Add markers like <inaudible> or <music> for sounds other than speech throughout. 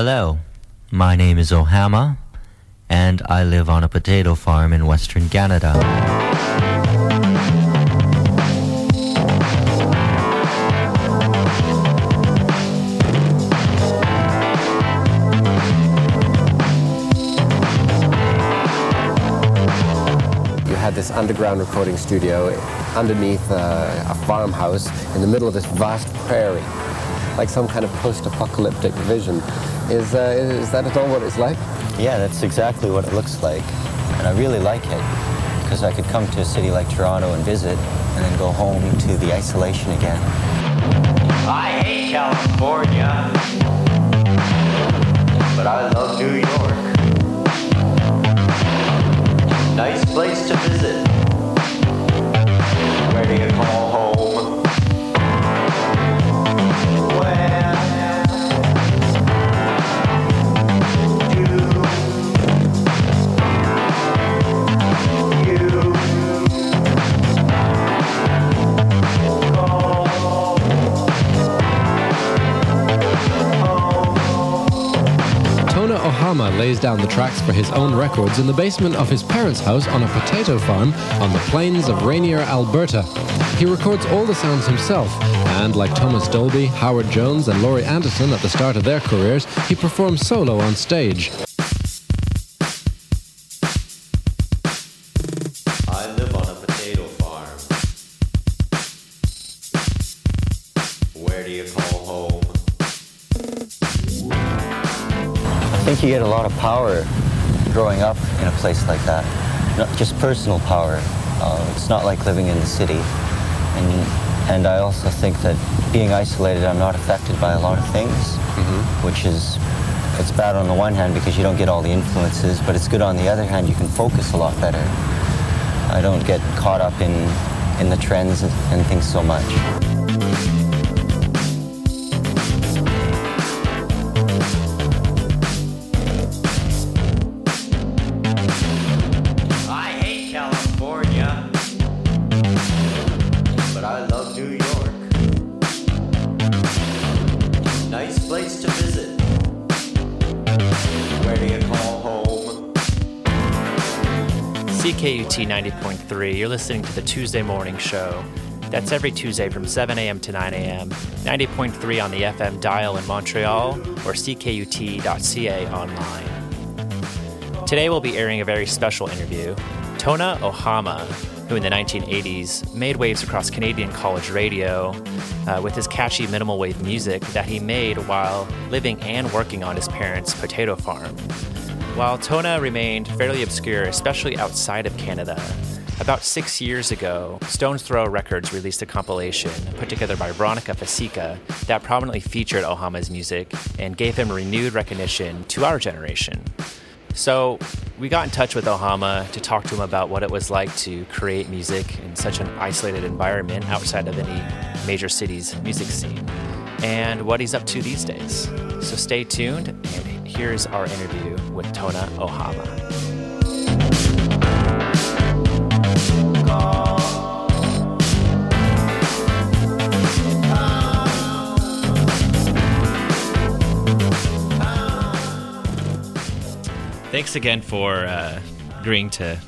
Hello, my name is Ohama, and I live on a potato farm in Western Canada. You had this underground recording studio underneath uh, a farmhouse in the middle of this vast prairie, like some kind of post-apocalyptic vision. Is, uh, is that at all what it's like? Yeah, that's exactly what it looks like, and I really like it because I could come to a city like Toronto and visit, and then go home to the isolation again. I hate California, but I love New York. Nice place to visit. Where do you call Tona lays down the tracks for his own records in the basement of his parents' house on a potato farm on the plains of Rainier, Alberta. He records all the sounds himself, and like Thomas Dolby, Howard Jones, and Laurie Anderson at the start of their careers, he performs solo on stage. Think you get a lot of power growing up in a place like that. Not just personal power. Uh, it's not like living in the city. And, and I also think that being isolated, I'm not affected by a lot of things, which is, it's bad on the one hand because you don't get all the influences, but it's good on the other hand, you can focus a lot better. I don't get caught up in, in the trends and things so much. CKUT 90.3, you're listening to the Tuesday Morning Show. That's every Tuesday from 7 a.m. to 9 a.m. 90.3 on the FM dial in Montreal or ckut.ca online. Today we'll be airing a very special interview. Tona Ohama, who in the 1980s made waves across Canadian college radio uh, with his catchy minimal wave music that he made while living and working on his parents' potato farm. While Tona remained fairly obscure, especially outside of Canada, about six years ago, Stones Throw Records released a compilation put together by Veronica Vasicka that prominently featured Ohama's music and gave him renewed recognition to our generation. So we got in touch with Ohama to talk to him about what it was like to create music in such an isolated environment outside of any major city's music scene and what he's up to these days. So stay tuned, and here's our interview with Tona Ohama. Thanks again for uh, agreeing to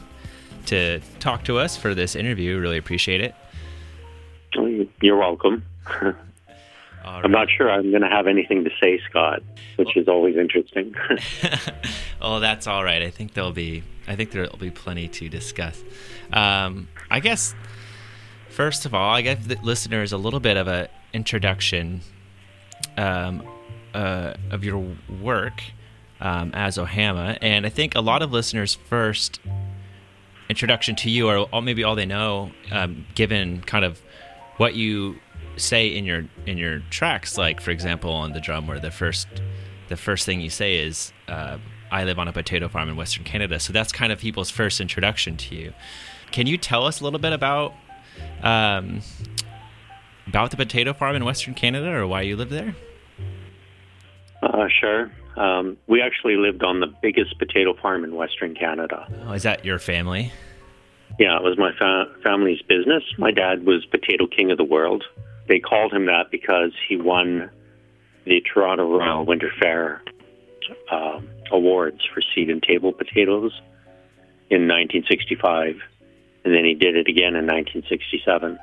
to talk to us for this interview. Really appreciate it. You're welcome. <laughs> All I'm not sure I'm going to have anything to say, Scott, which is always interesting. <laughs> <laughs> oh, that's all right. I think there'll be I think there'll be plenty to discuss. Um, I guess first of all, I give the listeners a little bit of an introduction um, uh, of your work um, as Ohama, and I think a lot of listeners' first introduction to you, or, or maybe all they know, um, given kind of what you say in your in your tracks, like for example on the drum, where the first the first thing you say is uh, "I live on a potato farm in Western Canada," so that's kind of people's first introduction to you. Can you tell us a little bit about um, about the potato farm in Western Canada, or why you live there? uh, sure. Um, we actually lived on the biggest potato farm in Western Canada. Oh, is that your family? Yeah, it was my fa- family's business. My dad was Potato King of the World. They called him that because he won the Toronto Royal Winter Fair um awards for seed and table potatoes in 1965, and then he did it again in 1967.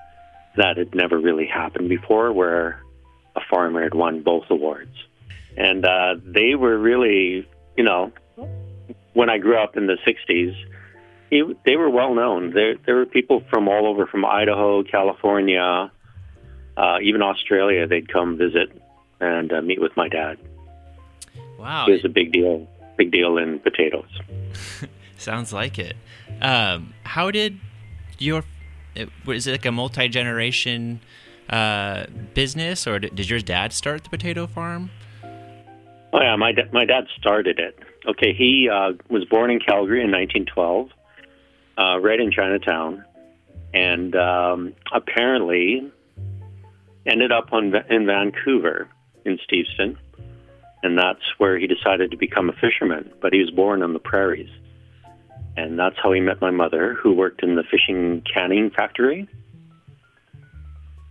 That had never really happened before, where a farmer had won both awards, and uh, they were really, you know, when I grew up in the 60s. He, they were well known. There, there were people from all over, from Idaho, California, uh, even Australia. They'd come visit and uh, meet with my dad. Wow. It was a big deal, big deal in potatoes. <laughs> Sounds like it. Um, how did your it, was it like a multi generation uh, business, or did, did your dad start the potato farm? Oh yeah, my da- my dad started it. Okay, he uh, was born in Calgary in 1912, uh, right in Chinatown, and um, apparently ended up on in Vancouver in Steveston, and that's where he decided to become a fisherman. But he was born on the prairies, and that's how he met my mother, who worked in the fishing canning factory.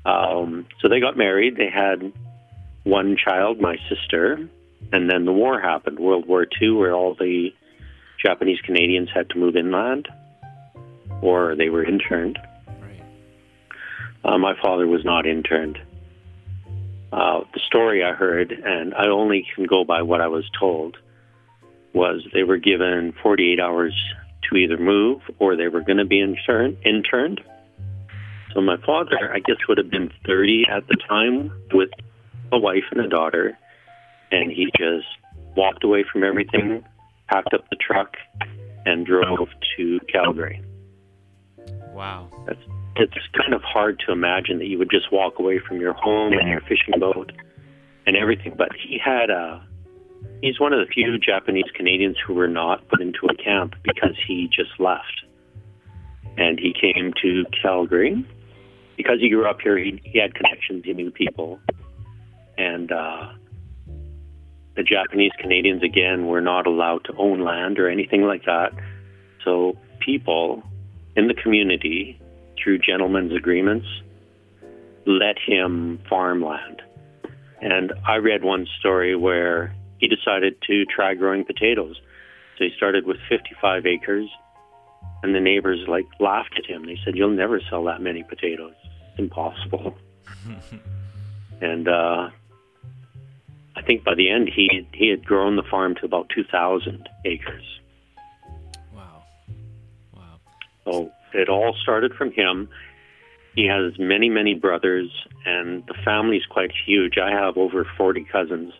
Um, so they got married. They had one child, my sister, and then the war happened, World War II, where all the Japanese Canadians had to move inland, or they were interned. Right. Uh, my father was not interned. Uh, the story I heard, and I only can go by what I was told, was they were given 48 hours to either move or they were going to be intern- interned. So my father, I guess, would have been 30 at the time with a wife and a daughter, and he just walked away from everything, packed up the truck, and drove to Calgary. Wow. That's, it's kind of hard to imagine that you would just walk away from your home and your fishing boat and everything. But he had a. He's one of the few Japanese Canadians who were not put into a camp because he just left. And he came to Calgary. Because he grew up here, he, he had connections, he knew people. And uh, the Japanese Canadians, again, were not allowed to own land or anything like that. So people in the community, through gentlemen's agreements, let him farm land. And I read one story where he decided to try growing potatoes. So he started with 55 acres, and the neighbors like laughed at him. They said, "You'll never sell that many potatoes. It's impossible." <laughs> and uh, I think by the end, he he had grown the farm to about 2,000 acres. Wow. Wow. So it all started from him. He has many, many brothers, and the family's quite huge. I have over 40 cousins,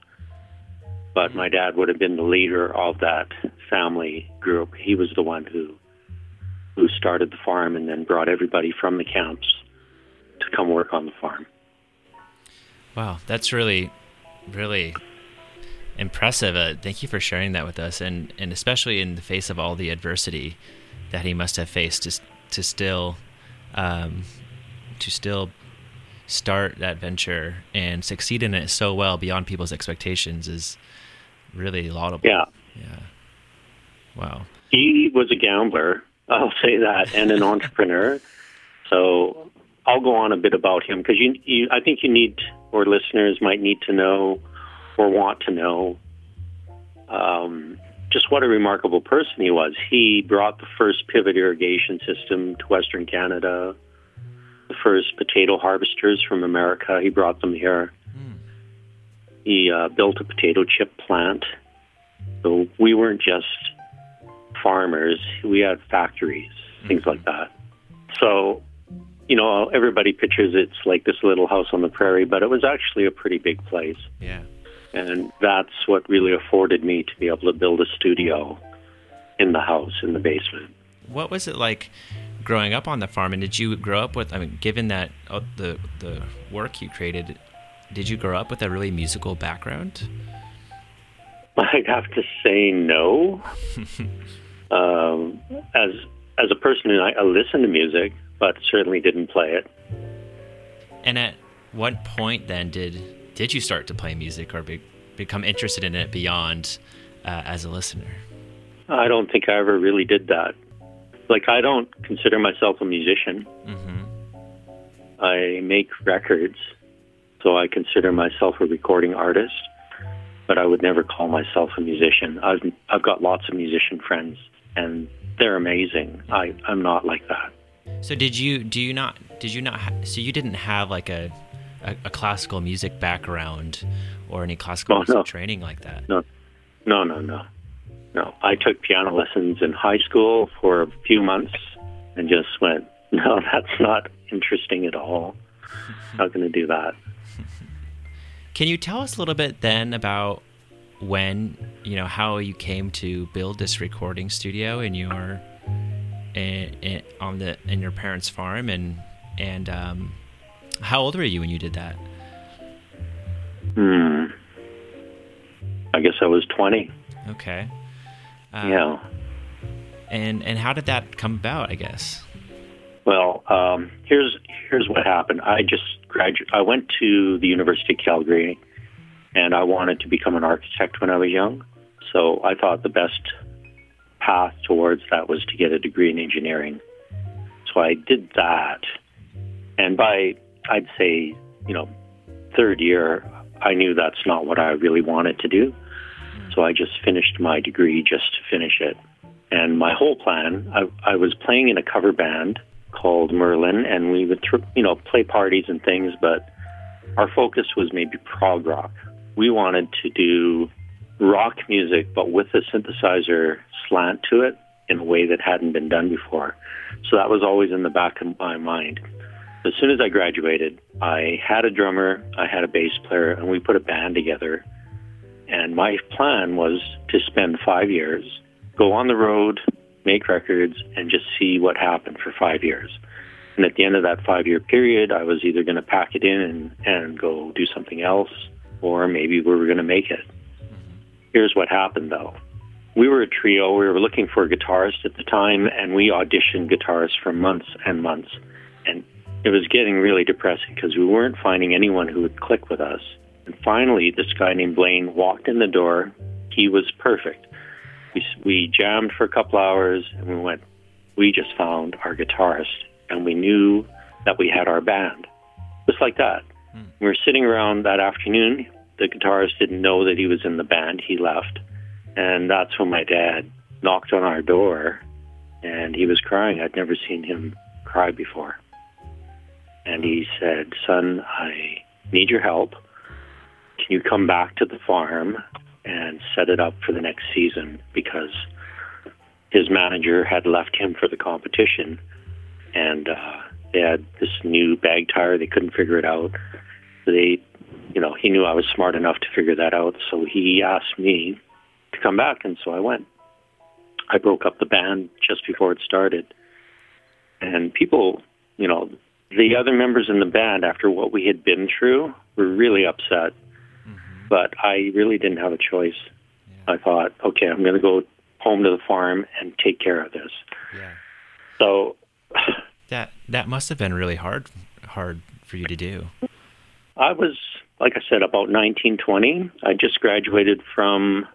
but my dad would have been the leader of that family group. He was the one who who started the farm and then brought everybody from the camps to come work on the farm. Wow, that's really, really impressive. Uh, thank you for sharing that with us, and and especially in the face of all the adversity that he must have faced to to still, um, to still start that venture and succeed in it so well beyond people's expectations is really laudable. Yeah. Yeah. Wow. He was a gambler, I'll say that, and an <laughs> entrepreneur. So I'll go on a bit about him because you, you, I think you need, or listeners might need to know, or want to know, um, just what a remarkable person he was. He brought the first pivot irrigation system to Western Canada. The first potato harvesters from America, he brought them here. He uh, built a potato chip plant. So we weren't just farmers, we had factories, things like that. So, you know, everybody pictures it's like this little house on the prairie, but it was actually a pretty big place. Yeah. And that's what really afforded me to be able to build a studio in the house, in the basement. What was it like growing up on the farm? And did you grow up with? I mean, given that uh, the the work you created, did you grow up with a really musical background? <laughs> I'd have to say no. <laughs> um, as as a person, I, I listen to music, but certainly didn't play it. And at what point then did did you start to play music or be, become interested in it beyond uh, as a listener? I don't think I ever really did that. Like, I don't consider myself a musician. hmm I make records, so I consider myself a recording artist. but I would never call myself a musician. I've I've got lots of musician friends, and they're amazing. I I'm not like that. So did you do you not did you not ha- so you didn't have like a, a a classical music background or any classical Oh, music no. training like that? No, no, no, no, no. I took piano lessons in high school for a few months, and just went, <laughs> no, that's not interesting at all. Not going to do that. Can you tell us a little bit then about when you know how you came to build this recording studio in your in, in, on the in your parents' farm and and um, how old were you when you did that? Hmm. I guess I was 20. Okay. Uh, yeah. And and how did that come about? I guess. Well, um, here's here's what happened. I just graduated. I went to the University of Calgary, and I wanted to become an architect when I was young. So I thought the best path towards that was to get a degree in engineering. So I did that, and by I'd say you know third year, I knew that's not what I really wanted to do. Hmm. So I just finished my degree just to finish it. And my whole plan, I, I was playing in a cover band called Merlin, and we would, thr you know, play parties and things. But our focus was maybe prog rock. We wanted to do rock music, but with a synthesizer slant to it in a way that hadn't been done before. So that was always in the back of my mind. As soon as I graduated, I had a drummer, I had a bass player, and we put a band together. And my plan was to spend five years, go on the road, make records, and just see what happened for five years. And at the end of that five year period, I was either going to pack it in and, and go do something else, or maybe we were going to make it. Here's what happened though. We were a trio. We were looking for a guitarist at the time, and we auditioned guitarists for months and months. And it was getting really depressing because we weren't finding anyone who would click with us. And finally, this guy named Blaine walked in the door. He was perfect. We, we jammed for a couple hours and we went, we just found our guitarist. And we knew that we had our band. Just like that. Hmm. We were sitting around that afternoon. The guitarist didn't know that he was in the band. He left. And that's when my dad knocked on our door and he was crying. I'd never seen him cry before. And he said, Son, I need your help. Can you come back to the farm and set it up for the next season? Because his manager had left him for the competition and uh, they had this new bag tire. They couldn't figure it out. They, you know, he knew I was smart enough to figure that out. So he asked me to come back, and so I went. I broke up the band just before it started. And people, you know, the other members in the band, after what we had been through, were really upset. Mm-hmm. But I really didn't have a choice. I thought, okay, I'm going to go home to the farm and take care of this. Yeah. So <sighs> That that must have been really hard hard for you to do. I was, like I said, about 1920. I just graduated from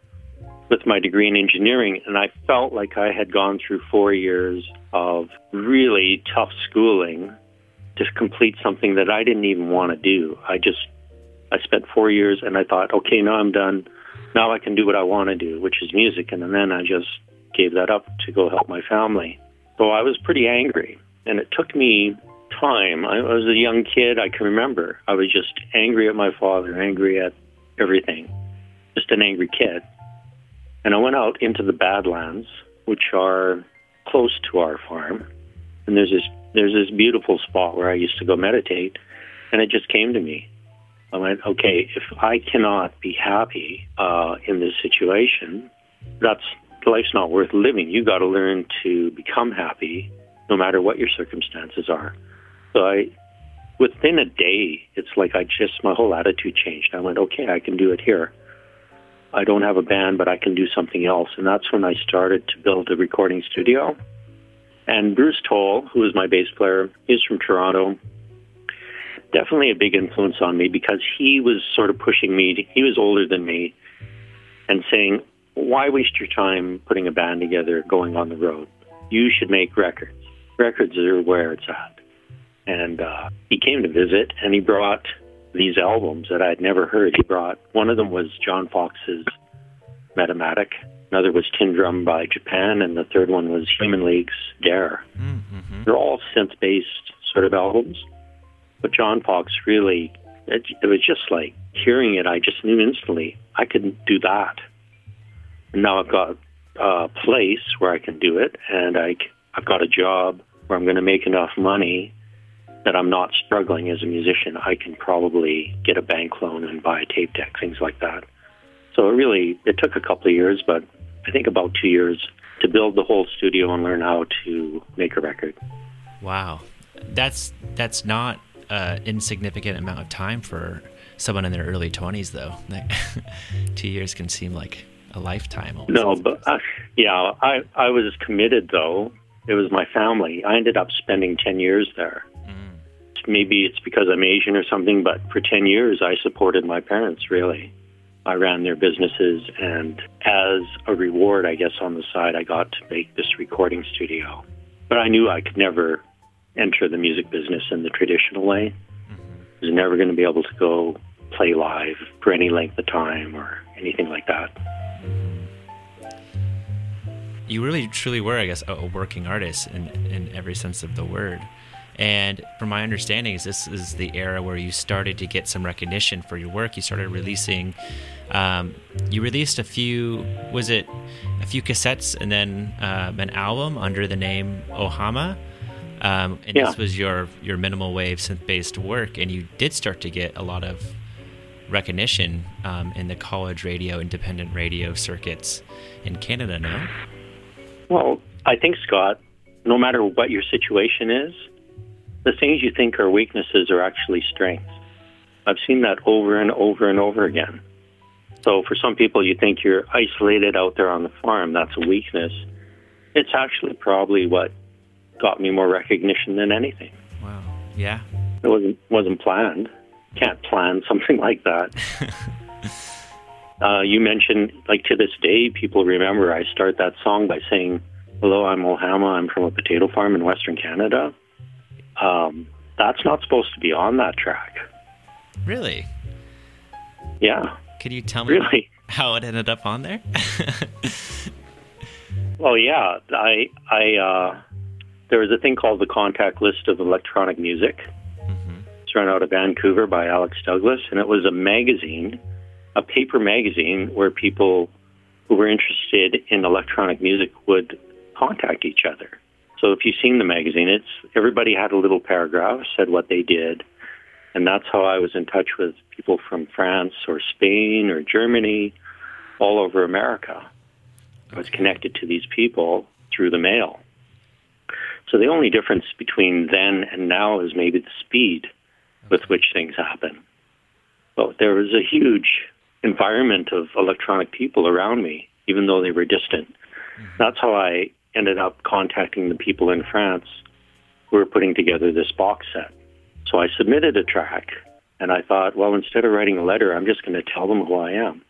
with my degree in engineering, and I felt like I had gone through four years of really tough schooling to complete something that I didn't even want to do. I just, I spent four years, and I thought, okay, now I'm done. Now I can do what I want to do, which is music, and then I just gave that up to go help my family. So I was pretty angry, and it took me time. I was a young kid. I can remember. I was just angry at my father, angry at everything, just an angry kid. And I went out into the Badlands, which are close to our farm. And there's this there's this beautiful spot where I used to go meditate, and it just came to me. I went, okay, if I cannot be happy uh, in this situation, that's life's not worth living. You got to learn to become happy, no matter what your circumstances are. So I, within a day, it's like I just my whole attitude changed. I went, okay, I can do it here. I don't have a band, but I can do something else, and that's when I started to build a recording studio. And Bruce Toll, who is my bass player, he's from Toronto. Definitely a big influence on me because he was sort of pushing me. To, he was older than me, and saying, "Why waste your time putting a band together, going on the road? You should make records. Records are where it's at." and uh, he came to visit and he brought these albums that I'd never heard. He brought one of them was John Foxx's Metamatic, another was Tin Drum by Japan, and the third one was Human League's Dare. Mm-hmm. They're all synth based sort of albums. But John Foxx really, it, it was just like hearing it, I just knew instantly I couldn't do that. And now I've got a place where I can do it, and I've got a job where I'm going to make enough money that I'm not struggling as a musician. I can probably get a bank loan and buy a tape deck, things like that. So it really, it took a couple of years, but I think about two years to build the whole studio and learn how to make a record. Wow, that's that's not an insignificant amount of time for someone in their early twenties, though. Like, <laughs> two years can seem like a lifetime. Almost. No, but uh, yeah, I I was committed though. It was my family. I ended up spending ten years there. Maybe it's because I'm Asian or something, but for ten years I supported my parents. Really, I ran their businesses, and as a reward, I guess on the side, I got to make this recording studio. But I knew I could never enter the music business in the traditional way. I was never going to be able to go play live for any length of time or anything like that. you really truly were, I guess, a, a working artist in in every sense of the word. And from my understanding, is this is the era where you started to get some recognition for your work. You started releasing. Um, you released a few. Was it a few cassettes and then um, an album under the name Ohama? Um, and Yeah. this was your your minimal wave synth based work, and you did start to get a lot of recognition um, in the college radio, independent radio circuits in Canada. No. Well, I think, Scott, no matter what your situation is, the things you think are weaknesses are actually strengths. I've seen that over and over and over again. So for some people, you think you're isolated out there on the farm. That's a weakness. It's actually probably what got me more recognition than anything. Wow. Yeah. It wasn't wasn't planned. Can't plan <laughs> something like that. uh, you mentioned, like to this day, people remember I start that song by saying, "Hello, I'm Ohama. I'm from a potato farm in Western Canada." Um, that's not supposed to be on that track. Really? Yeah, Could you tell me really. how it ended up on there? <laughs> Well, yeah, I, I, uh, there was a thing called the Contact List of Electronic Music. It's run out of Vancouver by Alex Douglas, and it was a magazine, a paper magazine where people who were interested in electronic music would contact each other. So if you've seen the magazine, it's everybody had a little paragraph, said what they did, and that's how I was in touch with people from France or Spain or Germany, all over America. I was connected to these people through the mail. So the only difference between then and now is maybe the speed with which things happen. But there was a huge environment of electronic people around me, even though they were distant. Mm-hmm. That's how I ended up contacting the people in France who were putting together this box set. So I submitted a track, and I thought, well, instead of writing a letter, I'm just going to tell them who I am.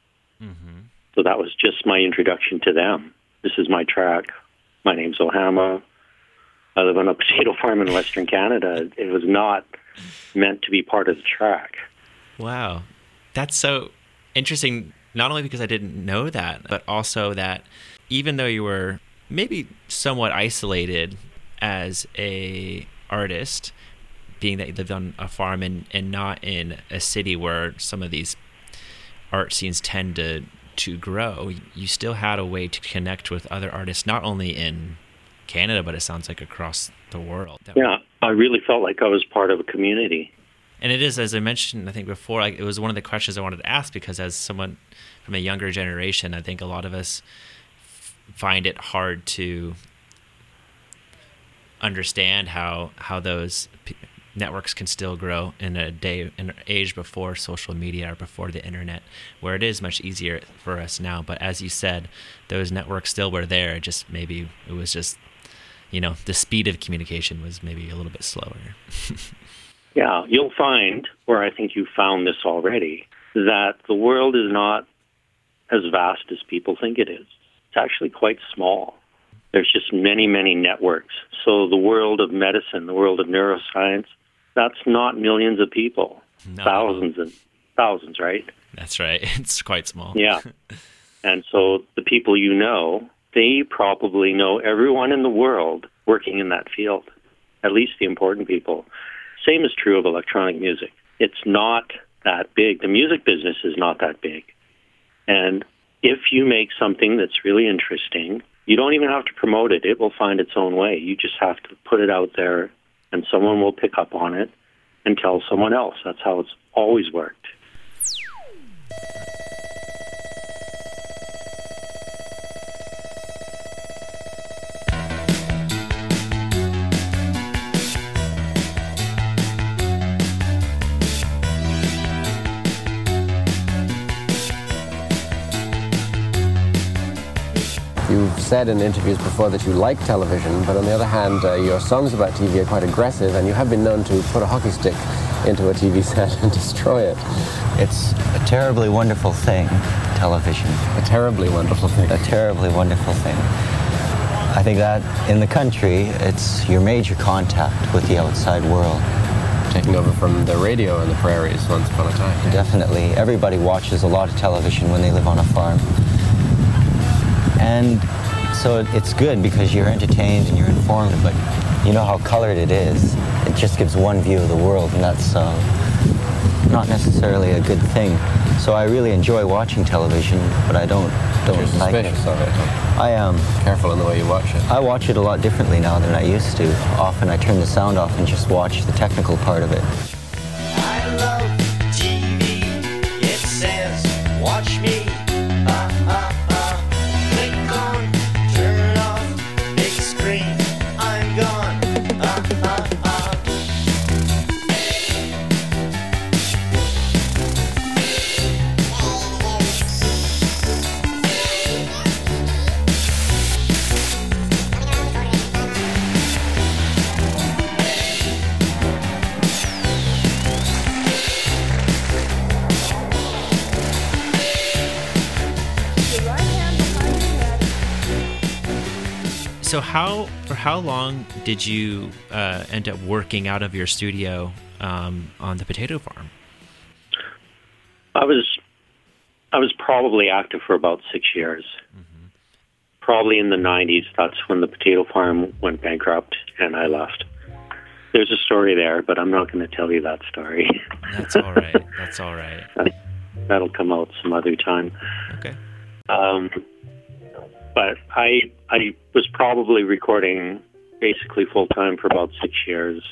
Mm-hmm. So that was just my introduction to them. This is my track. My name's Ohama. I live on a potato farm in Western Canada. It was not meant to be part of the track. wow. That's so interesting, not only because I didn't know that, but also that even though you were maybe somewhat isolated as a artist, being that you lived on a farm and, and not in a city where some of these art scenes tend to to grow, you still had a way to connect with other artists, not only in Canada, but it sounds like across the world. Yeah, I really felt like I was part of a community. And it is, as I mentioned, I think before, like, it was one of the questions I wanted to ask because as someone from a younger generation, I think a lot of us find it hard to understand how how those p- networks can still grow in a day in an age before social media or before the internet where it is much easier for us now but as you said those networks still were there just maybe it was just you know the speed of communication was maybe a little bit slower <laughs> Yeah, you'll find, or I think you found this already, that the world is not as vast as people think it is. It's actually quite small. There's just many, many networks. So the world of medicine, the world of neuroscience, that's not millions of people. No. thousands and thousands, right? That's right. <laughs> It's quite small. Yeah. <laughs> and so the people you know, they probably know everyone in the world working in that field, at least the important people. Same is true of electronic music. It's not that big. The music business is not that big. And if you make something that's really interesting, you don't even have to promote it. It will find its own way. You just have to put it out there and someone will pick up on it and tell someone else. That's how it's always worked. Said in interviews before that you like television, but on the other hand, uh, your songs about TV are quite aggressive, and you have been known to put a hockey stick into a TV <laughs> set and destroy it. It's a terribly wonderful thing, television. A terribly wonderful thing. A terribly wonderful thing. I think that in the country, it's your major contact with the outside world. Taking over from the radio in the prairies once upon a time. Definitely. Everybody watches a lot of television when they live on a farm. And so it's good because you're entertained and you're informed, but you know how colored it is. It just gives one view of the world, and that's uh, not necessarily a good thing. So I really enjoy watching television, but I don't don't You're like it. of it. I am. Careful in the way you watch it. I watch it a lot differently now than I used to. Often I turn the sound off and just watch the technical part of it. So how for how long did you uh, end up working out of your studio um, on the potato farm? I was I was probably active for about six years. Probably in the '90s, that's when the potato farm went bankrupt and I left. There's a story there, but I'm not going to tell you that story. That's all right. That's all right. <laughs> That'll come out some other time. Okay. Um, but I I was probably recording basically full time for about six years.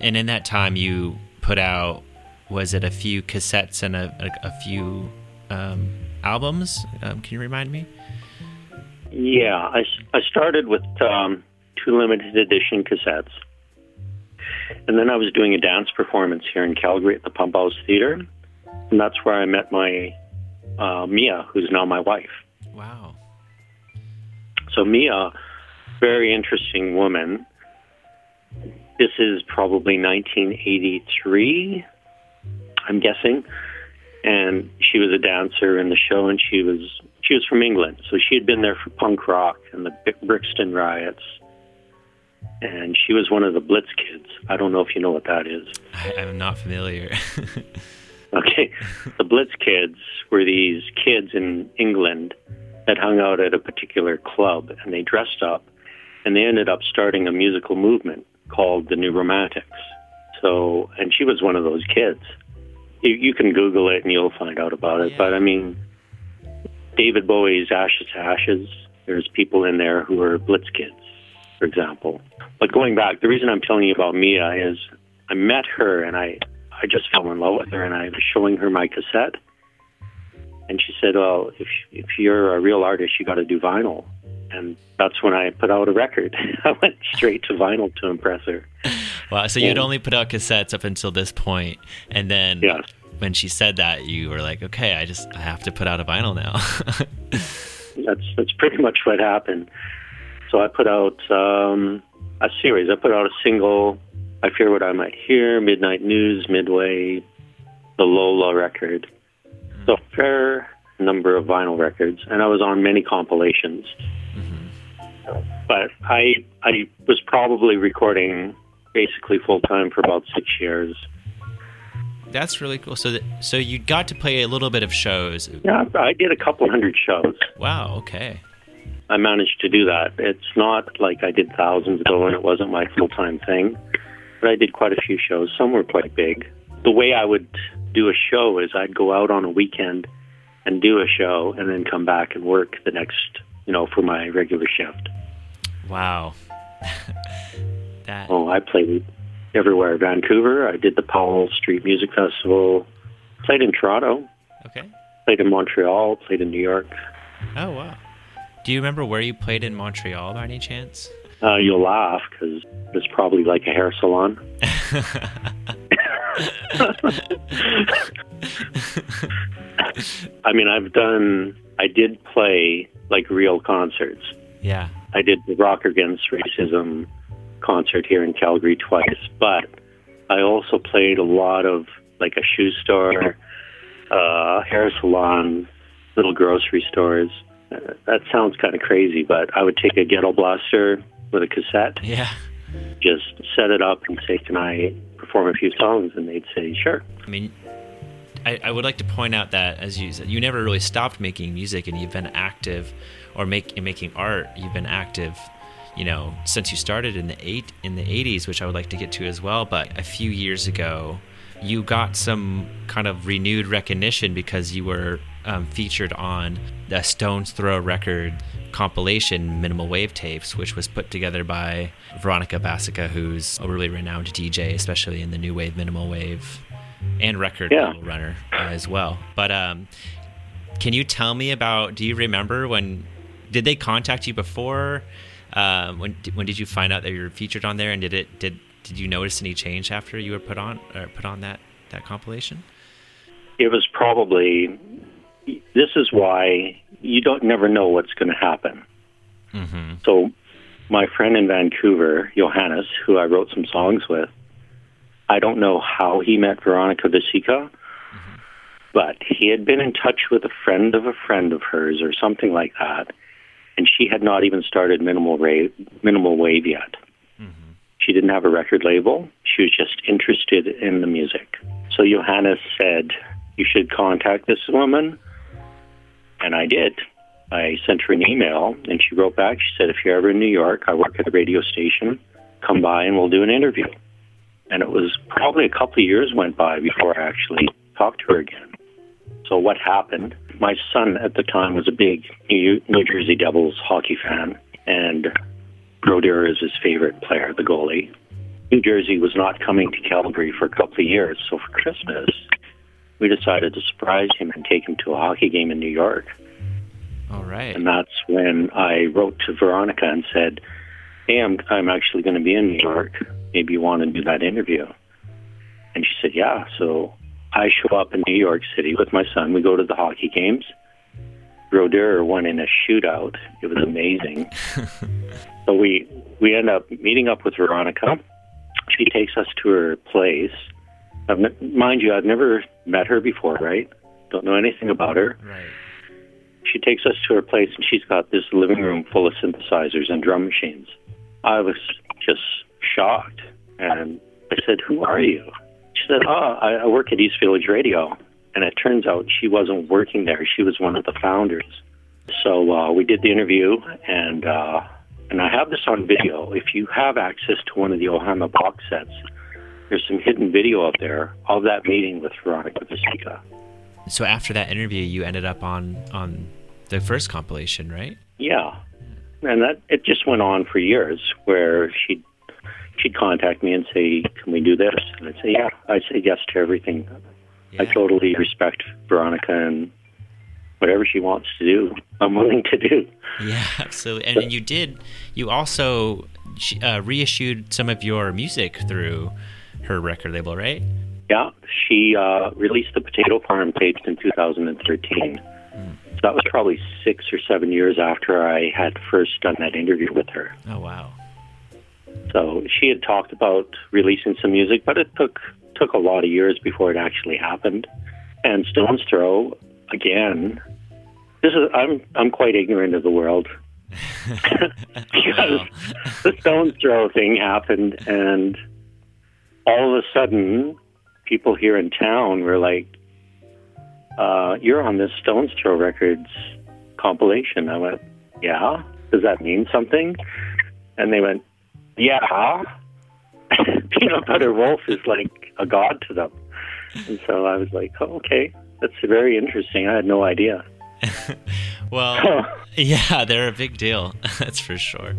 And in that time, you put out was it a few cassettes and a a, a few um, albums? Um, can you remind me? Yeah, I, I started with um, two limited edition cassettes. And then I was doing a dance performance here in Calgary at the Pump House Theater. And that's where I met my uh, Mia, who's now my wife. Wow. So Mia, very interesting woman. This is probably 1983, I'm guessing. And she was a dancer in the show, and she was she was from England, so she had been there for punk rock and the Brixton riots. And she was one of the Blitz kids. I don't know if you know what that is. I, I'm not familiar. <laughs> Okay. the Blitz kids were these kids in England that hung out at a particular club and they dressed up and they ended up starting a musical movement called the New Romantics. So, and she was one of those kids. You, you can Google it and you'll find out about it. Yeah. But I mean, David Bowie's Ashes to Ashes, there's people in there who are Blitz kids, for example. But going back, the reason I'm telling you about Mia is I met her and I, I just fell in love with her and I was showing her my cassette. And she said, Well, if, if you're a real artist, you got to do vinyl. And that's when I put out a record. <laughs> I went straight to vinyl to impress her. wow. So you'd only put out cassettes up until this point, and then Yes. when she said that, you were like, okay, I just I have to put out a vinyl now. <laughs> That's that's pretty much what happened. So I put out um, a series. I put out a single, I Fear What I Might Hear, Midnight News, Midway, the Lola record. Fair number of vinyl records, and I was on many compilations. Mm-hmm. But I I was probably recording basically full time for about six years. that's really cool. So that so you got to play a little bit of shows. Yeah, I did a couple hundred shows. Wow. Okay. I managed to do that. It's not like I did thousands though, and it wasn't my full time thing. But I did quite a few shows. Some were quite big. The way I would do a show is I'd go out on a weekend and do a show, and then come back and work the next, you know, for my regular shift. Wow. <laughs> that. Oh, I played everywhere. Vancouver. I did the Powell Street Music Festival. Played in Toronto. Okay. Played in Montreal. Played in New York. Oh wow. Do you remember where you played in Montreal by any chance? Uh, you'll laugh because it's probably like a hair salon. <laughs> I mean, I've done. I did play like real concerts. yeah. I did the Rock Against Racism concert here in Calgary twice, but I also played a lot of like a shoe store, uh, hair salon, little grocery stores. Uh, that sounds kind of crazy, but I would take a ghetto blaster with a cassette, Yeah. Just set it up and say, "Can I perform a few songs?" And they'd say, "Sure." I mean, I, I would like to point out that, as you said, you never really stopped making music, and you've been active, or make in making art. You've been active, you know, since you started in the eight in the '80s, which I would like to get to as well. But a few years ago, you got some kind of renewed recognition because you were um, featured on the Stones Throw record compilation Minimal Wave Tapes, which was put together by Veronica Vasicka, who's a really renowned DJ, especially in the new wave, minimal wave, and record Yeah. runner uh, as well. But um, can you tell me about? Do you remember when? Did they contact you before? Um, when when did you find out that you were featured on there? And did it did did you notice any change after you were put on or put on that that compilation? It was probably. This is why you don't never know what's going to happen. Mm-hmm. So, my friend in Vancouver, Johannes, who I wrote some songs with, I don't know how he met Veronica Vasicka, but he had been in touch with a friend of a friend of hers or something like that, and she had not even started minimal minimal wave yet. She didn't have a record label. She was just interested in the music. So Johannes said, "You should contact this woman," and I did. I sent her an email, and she wrote back. She said, "If you're ever in New York, I work at a radio station. Come by, and we'll do an interview." And it was probably a couple of years went by before I actually talked to her again. So what happened? My son at the time was a big New, New Jersey Devils hockey fan, and Brodeur is his favorite player, the goalie. New Jersey was not coming to Calgary for a couple of years, so for Christmas, we decided to surprise him and take him to a hockey game in New York. All right. And that's when I wrote to Veronica and said, Hey, I'm, I'm actually going to be in New York. Maybe you want to do that interview. And she said, Yeah. So I show up in New York City with my son. We go to the hockey games. Brodeur won in a shootout. It was amazing. <laughs> so we we end up meeting up with Veronica. She takes us to her place. I've, ne- mind you, I've never met her before, right? Don't know anything about her Right. she takes us to her place and she's got this living room full of synthesizers and drum machines. I was just shocked and I said, Who are you? She said, Oh, I, I work at East Village Radio. And it turns out she wasn't working there. She was one of the founders. So uh, we did the interview and uh, and I have this on video. If you have access to one of the Ohama box sets, there's some hidden video out there of that meeting with Veronica Vasicka. So after that interview, you ended up on on the first compilation, right? Yeah, and that it just went on for years, where she'd she'd contact me and say, "Can we do this?" And I'd say, "Yeah." I'd say yes to everything. I totally respect Veronica and whatever she wants to do, I'm willing to do. Yeah, <laughs> absolutely. And, and you did. You also uh, reissued some of your music through her record label, right? Yeah, she uh, released the Potato Farm tapes in 2013. So that was probably six or seven years after I had first done that interview with her. Oh wow. So she had talked about releasing some music, but it took took a lot of years before it actually happened. And Stones Throw, again, this is I'm I'm quite ignorant of the world <laughs> <laughs> because the Stones Throw thing happened, and all of a sudden, people here in town were like, uh, "You're on this Stones Throw Records compilation." I went, "Yeah." Does that mean something? And they went, "Yeah." <laughs> Peanut Butter Wolf is like a god to them, and so I was like, "Oh, okay, that's very interesting." I had no idea. <laughs> Well, <laughs> yeah, they're a big deal. That's for sure.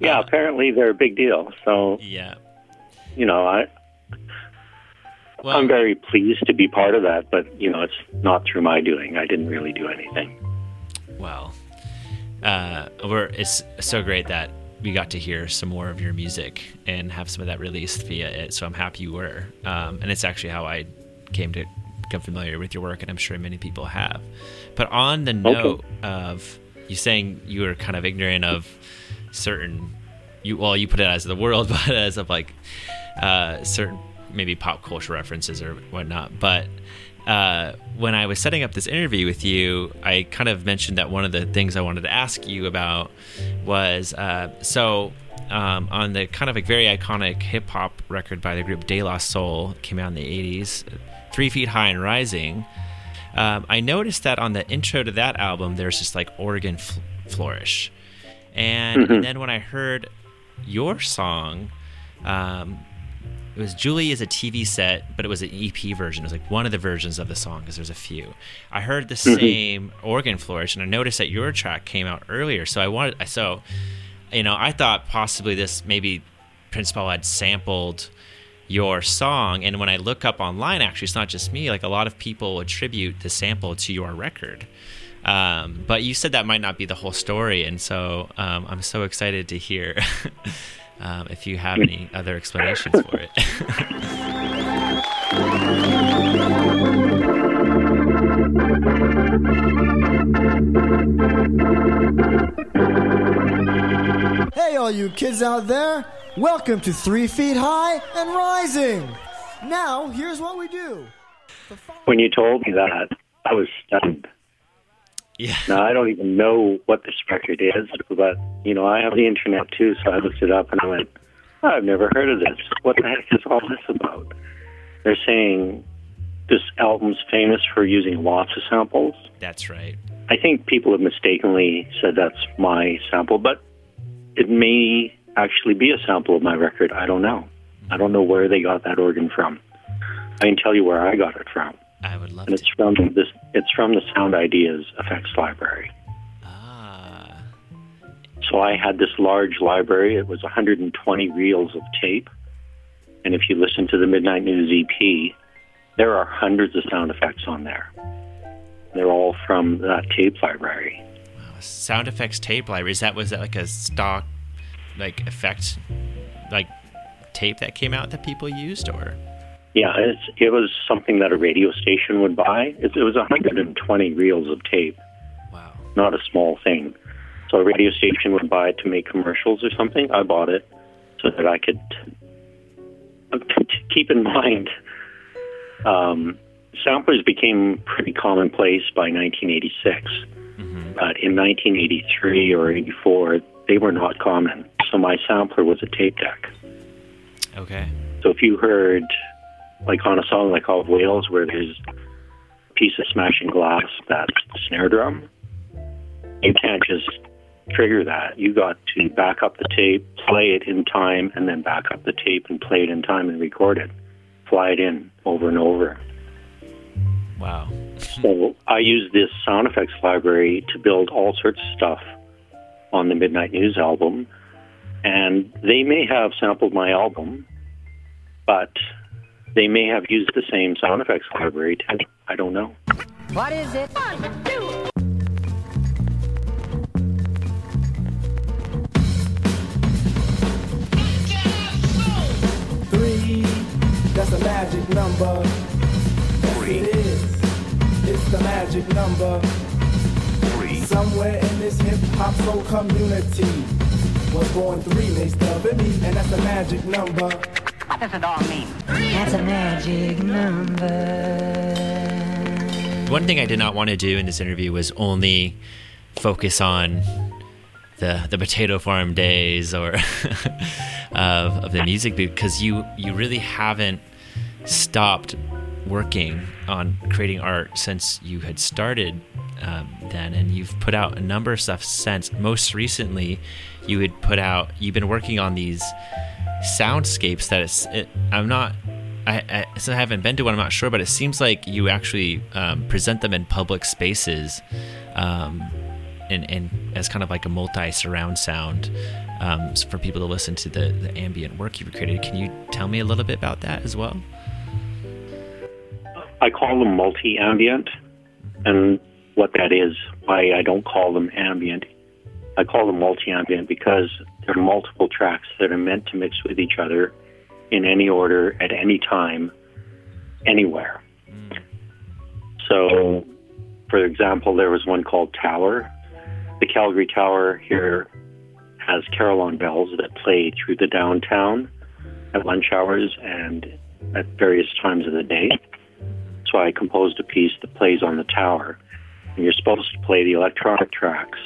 Yeah, Uh, apparently they're a big deal. So yeah. You know, I Well, I'm very pleased to be part of that, but you know, it's not through my doing. I didn't really do anything. well, uh, we're it's so great that we got to hear some more of your music and have some of that released via it. So I'm happy you were, um, and it's actually how I came to become familiar with your work, and I'm sure many people have. But on the note of you saying you were kind of ignorant of certain, you well, you put it as the world, <laughs> but as of like uh, certain maybe pop culture references or whatnot. But uh, when I was setting up this interview with you, I kind of mentioned that one of the things I wanted to ask you about was uh, so um, on the kind of a very iconic hip hop record by the group De La Soul, came out in the 80s, Three Feet High and Rising. Um, I noticed that on the intro to that album, there's this like organ fl- flourish. And, and then when I heard your song, um, it was Julie is a TV set, but it was an EP version. It was like one of the versions of the song because there's a few. I heard the same organ flourish, and I noticed that your track came out earlier. So I wanted, so you know, I thought possibly this maybe Prince Paul had sampled your song, and when I look up online, actually, it's not just me. Like a lot of people attribute the sample to your record. Um, but you said that might not be the whole story, and so um, I'm so excited to hear <laughs> um, if you have any other explanations for it. <laughs> Hey, all you kids out there! Welcome to Three Feet High and Rising! Now, here's what we do. When you told me that, I was stunned. Yeah, Now I don't even know what this record is, but you know, I have the internet too, so I looked it up and I went, oh, I've never heard of this. What the heck is all this about? They're saying this album's famous for using lots of samples. that's right. I think people have mistakenly said that's my sample, but it may actually be a sample of my record. I don't know. I don't know where they got that organ from. I can tell you where I got it from, I would love and to. it's from this. It's from the Sound Ideas Effects Library. Ah, So I had this large library. It was 120 reels of tape, and if you listen to the Midnight News EP, there are hundreds of sound effects on there. They're all from that tape library. sound effects tape library. Is that was that like a stock like effect like tape that came out that people used or? Yeah, it's, it was something that a radio station would buy. It, it was 120 reels of tape, Wow. not a small thing. So a radio station would buy it to make commercials or something. I bought it so that I could keep in mind. Um, samplers became pretty commonplace by 1986, but in 1983 or 84, they were not common. So my sampler was a tape deck. Okay. So if you heard, like on a song like All of Wales, where there's a piece of smashing glass that's the snare drum, you can't just trigger that. You got to back up the tape, play it in time, and then back up the tape and play it in time and record it. Fly it in over and over. Wow. So I use this sound effects library to build all sorts of stuff on the Midnight News album. And they may have sampled my album, but they may have used the same sound effects library too. I don't know. What is it? Three, that's a magic number. Yes, it is. It's the magic number. Three. Somewhere in this hip hop soul community was born three, Mase, Dove, and me, and that's a magic number. What does it all mean? That's a magic number. One thing I did not want to do in this interview was only focus on the the potato farm days or <laughs> of, of the music because you you really haven't stopped working on creating art since you had started um, then, and you've put out a number of stuff since. Most recently, you had put out. You've been working on these soundscapes that it's. It, I'm not. I, I, I haven't been to one, I'm not sure, but it seems like you actually um, present them in public spaces, um, and, and as kind of like a multi surround sound um, for people to listen to the, the ambient work you've created. Can you tell me a little bit about that as well? I call them multi ambient, and what that is, why I don't call them ambient. I call them multi ambient because there are multiple tracks that are meant to mix with each other in any order at any time, anywhere. So, for example, there was one called Tower. The Calgary Tower here has carillon bells that play through the downtown at lunch hours and at various times of the day. So I composed a piece that plays on the tower. And you're supposed to play the electronic tracks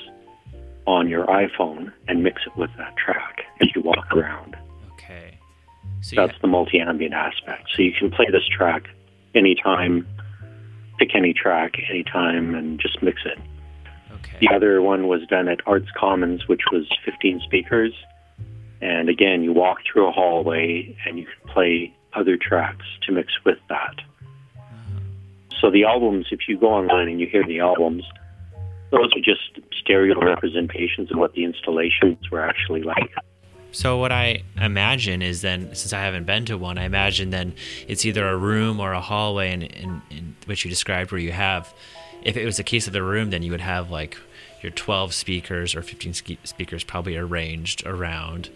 on your iPhone and mix it with that track as you walk around. Okay. So That's the multi ambient aspect. So you can play this track anytime, pick any track anytime, and just mix it. Okay. The other one was done at Arts Commons, which was 15 speakers. And again, you walk through a hallway and you can play other tracks to mix with that. Uh-huh. So the albums, if you go online and you hear the albums, those are just stereo representations of what the installations were actually like. So what I imagine is then, since I haven't been to one, I imagine then it's either a room or a hallway, in, in, in which you described, where you have, if it was a case of the room, then you would have like your 12 speakers or 15 speakers probably arranged around,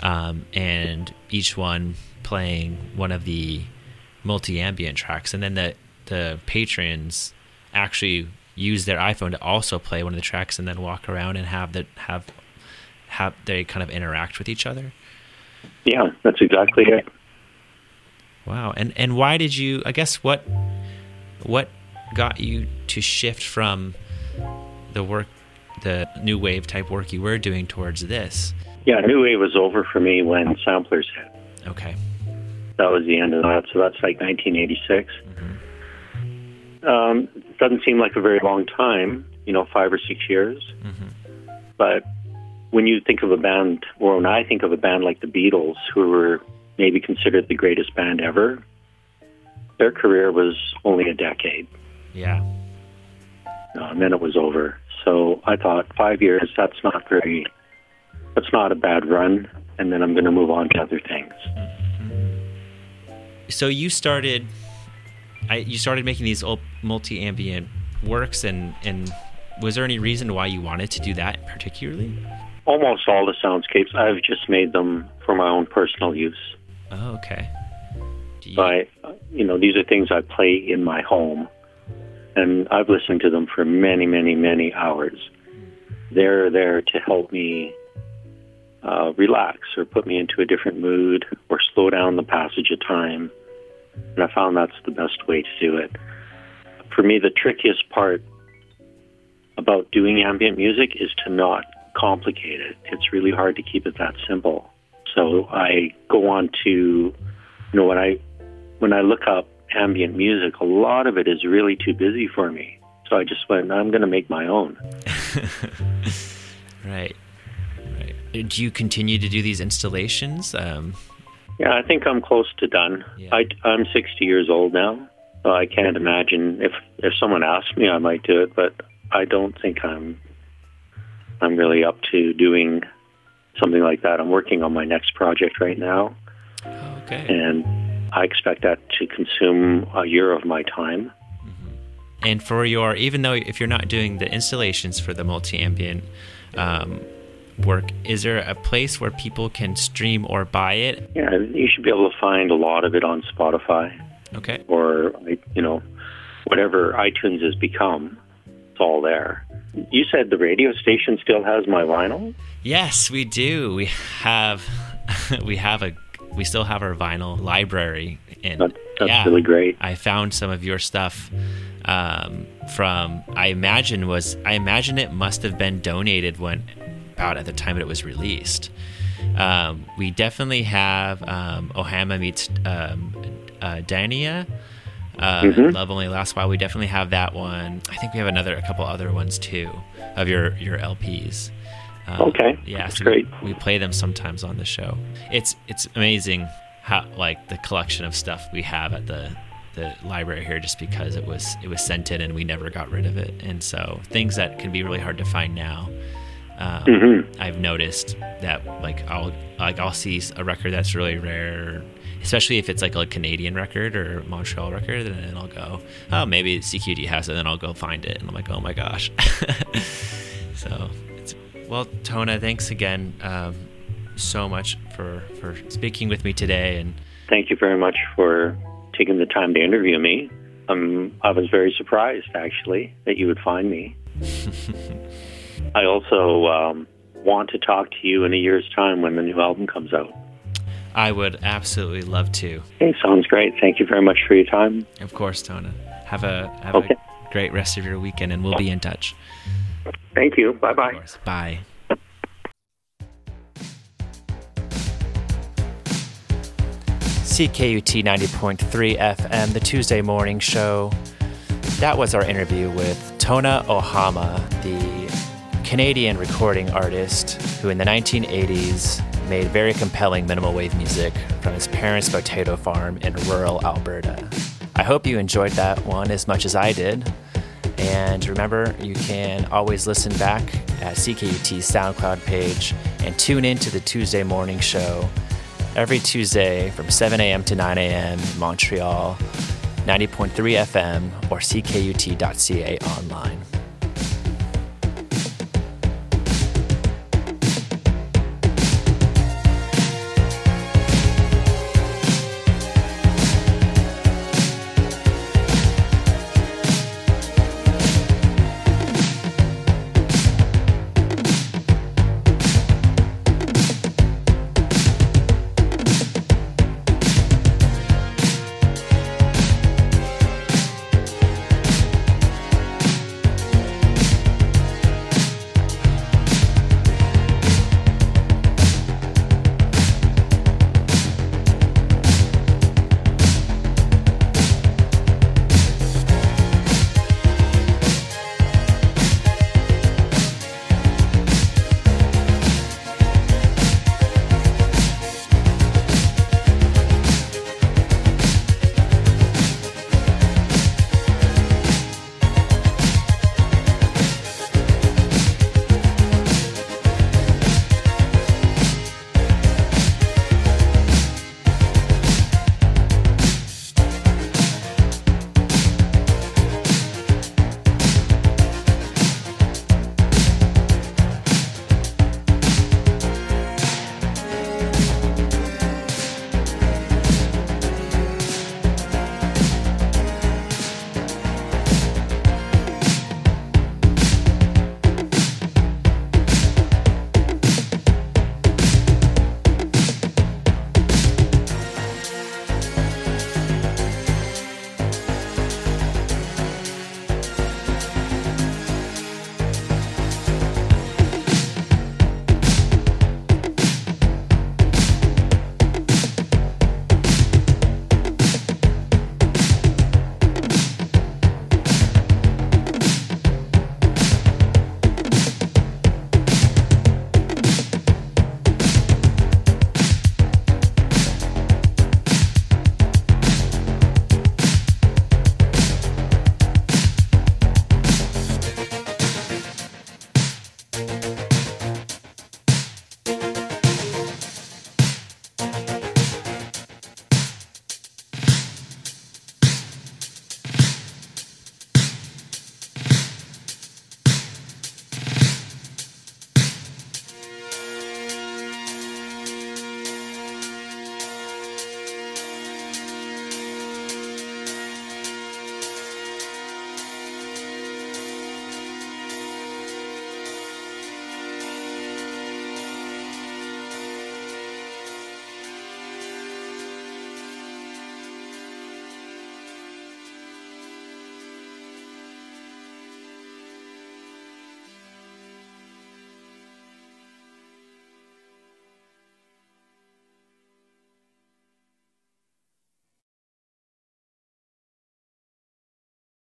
um, and each one playing one of the multi-ambient tracks, and then the the patrons actually use their iPhone to also play one of the tracks, and then walk around and have the have have they kind of interact with each other. Yeah, that's exactly it. Wow. And and why did you? I guess what what got you to shift from the work, the new wave type work you were doing towards this? Yeah, New Wave was over for me when Samplers hit. Okay. That was the end of that. So that's like 1986. Mm-hmm. Um, doesn't seem like a very long time, you know, five or six years. But when you think of a band, or when I think of a band like the Beatles, who were maybe considered the greatest band ever, their career was only a decade. Yeah. Uh, and then it was over. So I thought five years, that's not very, that's not a bad run. And then I'm going to move on to other things. So you started, I you started making these multi-ambient works, and and was there any reason why you wanted to do that particularly? Almost all the soundscapes, I've just made them for my own personal use. Oh, okay. Do you, I, you know, these are things I play in my home, and I've listened to them for many, many, many hours. They're there to help me uh, relax or put me into a different mood or slow down the passage of time. And I found that's the best way to do it. For me, the trickiest part about doing ambient music is to not complicate it. It's really hard to keep it that simple. So I go on to, you know, when I when I look up ambient music, a lot of it is really too busy for me. So I just went, I'm going to make my own. <laughs> right. Right. Do you continue to do these installations? Um, Yeah, I think I'm close to done. I, I'm 60 years old now. So I can't imagine if if someone asked me, I might do it, but I don't think I'm I'm really up to doing something like that. I'm working on my next project right now, okay. and I expect that to consume a year of my time. And for your, even though if you're not doing the installations for the multi-ambient um, work, is there a place where people can stream or buy it? Yeah, you should be able to find a lot of it on Spotify. Okay. Or you know, whatever iTunes has become, it's all there. You said the radio station still has my vinyl. Yes, we do. We have, <laughs> we have a, we still have our vinyl library, and That- that's yeah, really great. I found some of your stuff um, from. I imagine was I imagine it must have been donated when about at the time it was released. Um, we definitely have um, Ohama meets um, uh, Dania. Uh, Mhm. Love only lasts while. We definitely have that one. I think we have another, a couple other ones too, of your your LPs. Uh, Okay, yeah, that's so great. We, we play them sometimes on the show. It's it's amazing how like the collection of stuff we have at the the library here, just because it was it was sent in and we never got rid of it, and so things that can be really hard to find now. Um, Mhm. I've noticed that like I'll like I'll see a record that's really rare, especially if it's like a Canadian record or Montreal record, and then I'll go, oh maybe CKUT has it, and then I'll go find it, and I'm like, oh my gosh. <laughs> so it's well, Tona, thanks again um, so much for for speaking with me today, and Thank you very much for taking the time to interview me. Um, I was very surprised, actually, that you would find me. <laughs> I also um, want to talk to you in a year's time when the new album comes out. I would absolutely love to. Okay, sounds great. Thank you very much for your time. Of course, Tona. Have a have Okay. a great rest of your weekend, and we'll be in touch. Thank you. Bye bye. Bye. CKUT 90.3 FM, the Tuesday morning show. That was our interview with Tona Ohama, the Canadian recording artist who in the 1980s made very compelling minimal wave music from his parents' potato farm in rural Alberta. I hope you enjoyed that one as much as I did. And remember, you can always listen back at CKUT's SoundCloud page and tune in to the Tuesday morning show every Tuesday from 7 a.m. to 9 a.m. Montreal, 90.3 FM, or ckut.ca online.